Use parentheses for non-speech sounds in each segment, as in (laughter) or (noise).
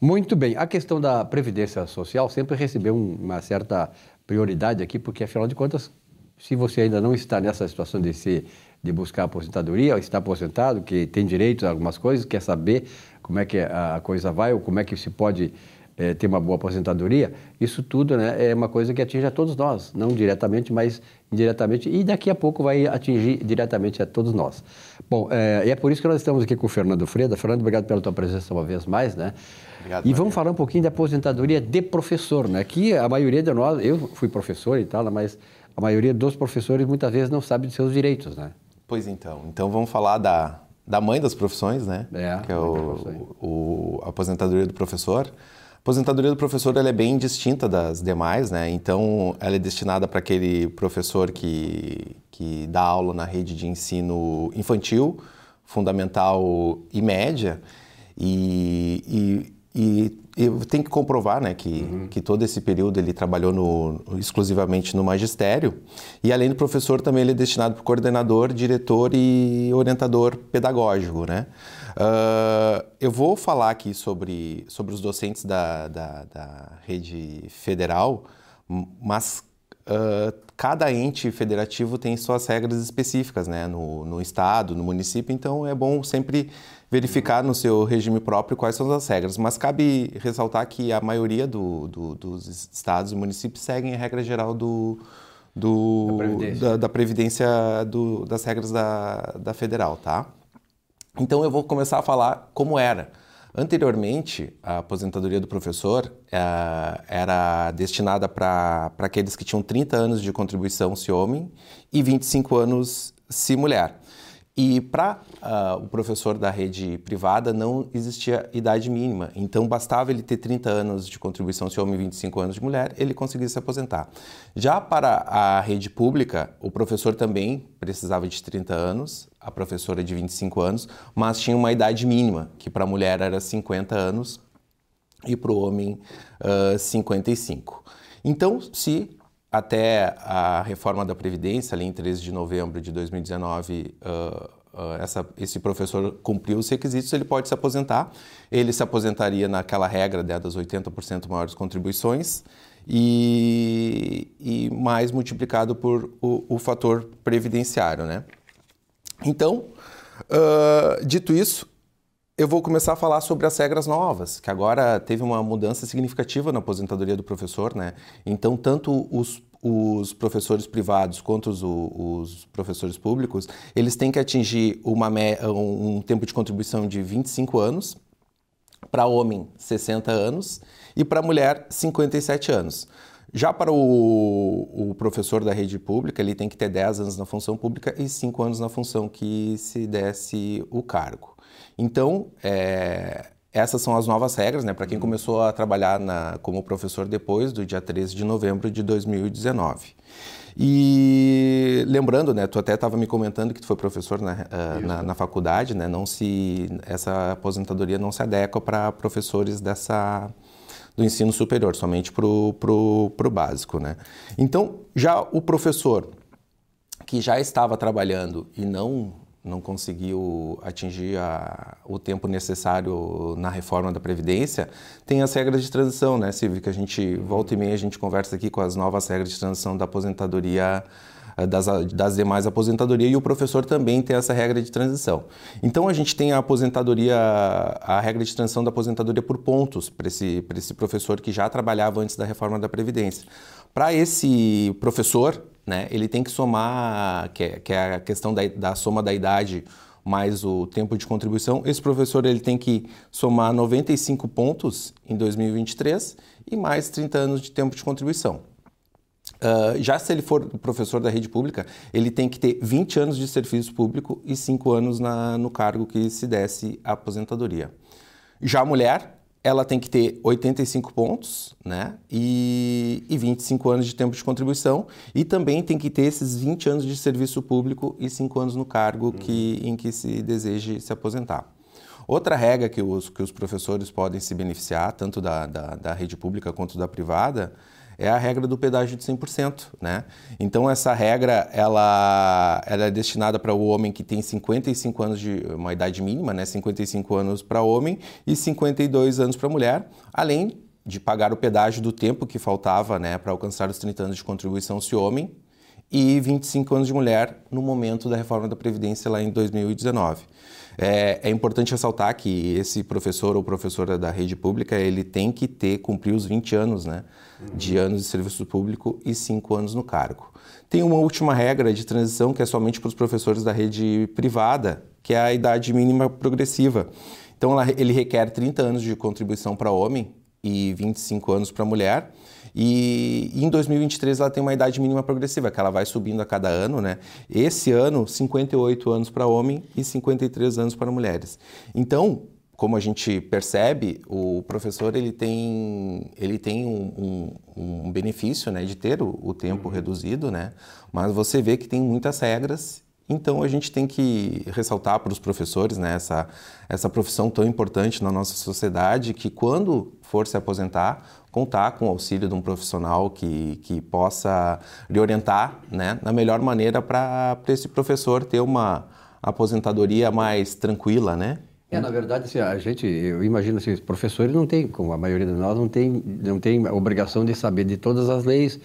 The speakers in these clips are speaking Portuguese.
Muito bem. A questão da Previdência Social sempre recebeu uma certa prioridade aqui, porque, afinal de contas, se você ainda não está nessa situação de, se, de buscar aposentadoria, ou está aposentado, que tem direito a algumas coisas, quer saber como é que a coisa vai, ou como é que se pode é, ter uma boa aposentadoria, isso tudo né, é uma coisa que atinge a todos nós, não diretamente, mas indiretamente, e daqui a pouco vai atingir diretamente a todos nós. Bom, é, e é por isso que nós estamos aqui com o Fernando Freda. Fernando, obrigado pela tua presença uma vez mais, né? Obrigado, e vamos falar um pouquinho da aposentadoria de professor, né? Que a maioria de nós, eu fui professor e tal, mas a maioria dos professores muitas vezes não sabe de seus direitos, né? Pois então, então vamos falar da, da mãe das profissões, né? É, que é o, o, a aposentadoria do professor. A aposentadoria do professor ela é bem distinta das demais, né? Então, ela é destinada para aquele professor que, que dá aula na rede de ensino infantil, fundamental e média. E, e e eu tenho que comprovar né, que, uhum. que todo esse período ele trabalhou no, exclusivamente no magistério. E além do professor, também ele é destinado para coordenador, diretor e orientador pedagógico. Né? Uh, eu vou falar aqui sobre, sobre os docentes da, da, da rede federal, mas uh, cada ente federativo tem suas regras específicas né? no, no estado, no município, então é bom sempre verificar no seu regime próprio quais são as regras. Mas cabe ressaltar que a maioria do, do, dos estados e municípios seguem a regra geral do, do, da Previdência, da, da previdência do, das regras da, da federal, tá? Então eu vou começar a falar como era. Anteriormente, a aposentadoria do professor eh, era destinada para aqueles que tinham 30 anos de contribuição se homem e 25 anos se mulher. E para uh, ah, o professor da rede privada não existia idade mínima, então bastava ele ter 30 anos de contribuição se homem e 25 anos de mulher, ele conseguia se aposentar. Já para a rede pública, o professor também precisava de 30 anos, a professora de 25 anos, mas tinha uma idade mínima, que para a mulher era 50 anos e para o homem uh, ah, 55. Então, se até a reforma da Previdência, ali em 13 de novembro de 2019, uh, essa, esse professor cumpriu os requisitos, ele pode se aposentar. Ele se aposentaria naquela regra né, das 80% maiores contribuições e, e, mais multiplicado por o, o fator previdenciário. Né? Então, uh, dito isso, eu vou começar a falar sobre as regras novas, que agora teve uma mudança significativa na aposentadoria do professor, né? Então, tanto os, os professores privados quanto os, os, professores públicos, eles têm que atingir uma, um tempo de contribuição de 25 anos, para homem 60 anos e para mulher 57 anos. Já para o, o, professor da rede pública, ele tem que ter 10 anos na função pública e 5 anos na função que se desse o cargo. Então, é, essas são as novas regras, né, para quem começou a trabalhar na, como professor depois do dia 13 de novembro de 2019. E lembrando, né, tu até estava me comentando que tu foi professor na, uh, na, na, faculdade, né, não se essa aposentadoria não se adequa para professores dessa do ensino superior, somente para o pro, pro básico, né. Então, já o professor que já estava trabalhando e não não conseguiu atingir a, o tempo necessário na reforma da Previdência, tem as regras de transição, né, Silvio? Que a gente, volta e meia, a gente conversa aqui com as novas regras de transição da aposentadoria, eh, das, das demais aposentadorias, e o professor também tem essa regra de transição. Então, a gente tem a aposentadoria, a regra de transição da aposentadoria por pontos para esse, esse professor que já trabalhava antes da reforma da Previdência. Para esse professor, né, ele tem que somar, que é, que é a questão da, da, soma da idade mais o tempo de contribuição. Esse professor ele tem que somar 95 pontos em 2023 e mais 30 anos de tempo de contribuição. Uh, já se ele for professor da rede pública, ele tem que ter 20 anos de serviço público e 5 anos na, no cargo que se desse a aposentadoria. Já a mulher, ela tem que ter 85 pontos né? e, e 25 anos de tempo de contribuição e também tem que ter esses 20 anos de serviço público e 5 anos no cargo uhum. que, em que se deseje se aposentar. Outra regra que os, que os professores podem se beneficiar, tanto da, da, da rede pública quanto da privada, é a regra do pedágio de 100%, né? Então essa regra ela, ela é destinada para o homem que tem 55 anos de uma idade mínima, né? 55 anos para homem e 52 anos para mulher, além de pagar o pedágio do tempo que faltava, né, para alcançar os 30 anos de contribuição se homem e 25 anos de mulher no momento da reforma da previdência lá em 2019. É, é, importante ressaltar que esse professor ou professora da rede pública ele tem que ter cumprir os 20 anos, né, de anos de serviço público e 5 anos no cargo. Tem uma última regra de transição que é somente para os professores da rede privada, que é a idade mínima progressiva. Então ele requer 30 anos de contribuição para homem e 25 anos para mulher e em 2023 ela tem uma idade mínima progressiva, que ela vai subindo a cada ano, né? Esse ano, 58 anos para homem e 53 anos para mulheres. Então, como a gente percebe, o professor ele tem, ele tem um, um, um benefício né, de ter o, o tempo uhum. reduzido, né? mas você vê que tem muitas regras então a gente tem que ressaltar para os professores né, essa, essa profissão tão importante na nossa sociedade que quando for se aposentar, contar com o auxílio de um profissional que, que possa lhe orientar né, na melhor maneira para esse professor ter uma aposentadoria mais tranquila, né? É, na verdade, assim, a gente, eu imagino assim, os professores não tem, como a maioria de nós, não tem, não tem obrigação de saber de todas as leis,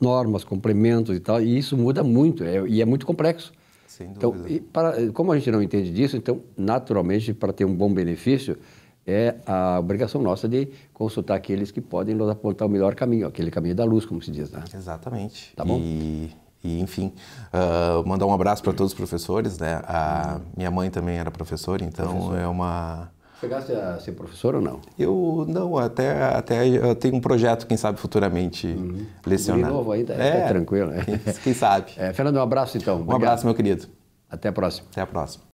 normas, complementos e tal, e isso muda muito, é, e é muito complexo. Sem então, dúvida. Então, para, como a gente não entende disso, então, naturalmente, para ter um bom benefício, é a obrigação nossa de consultar aqueles que podem nos apontar o melhor caminho, aquele caminho da luz, como se diz, né? Exatamente. Tá bom? E, e enfim, uh, mandar um abraço para todos os professores, né? A minha mãe também era professora, então Professor. é uma Chegaste a ser professor ou não? Eu não, até, até eu tenho um projeto, quem sabe futuramente uhum. lecionar. De novo ainda, é, é tranquilo. Né? (laughs) Quem, sabe. É, Fernando, um abraço então. Um abraço, meu querido. Até a próxima. Até a próxima.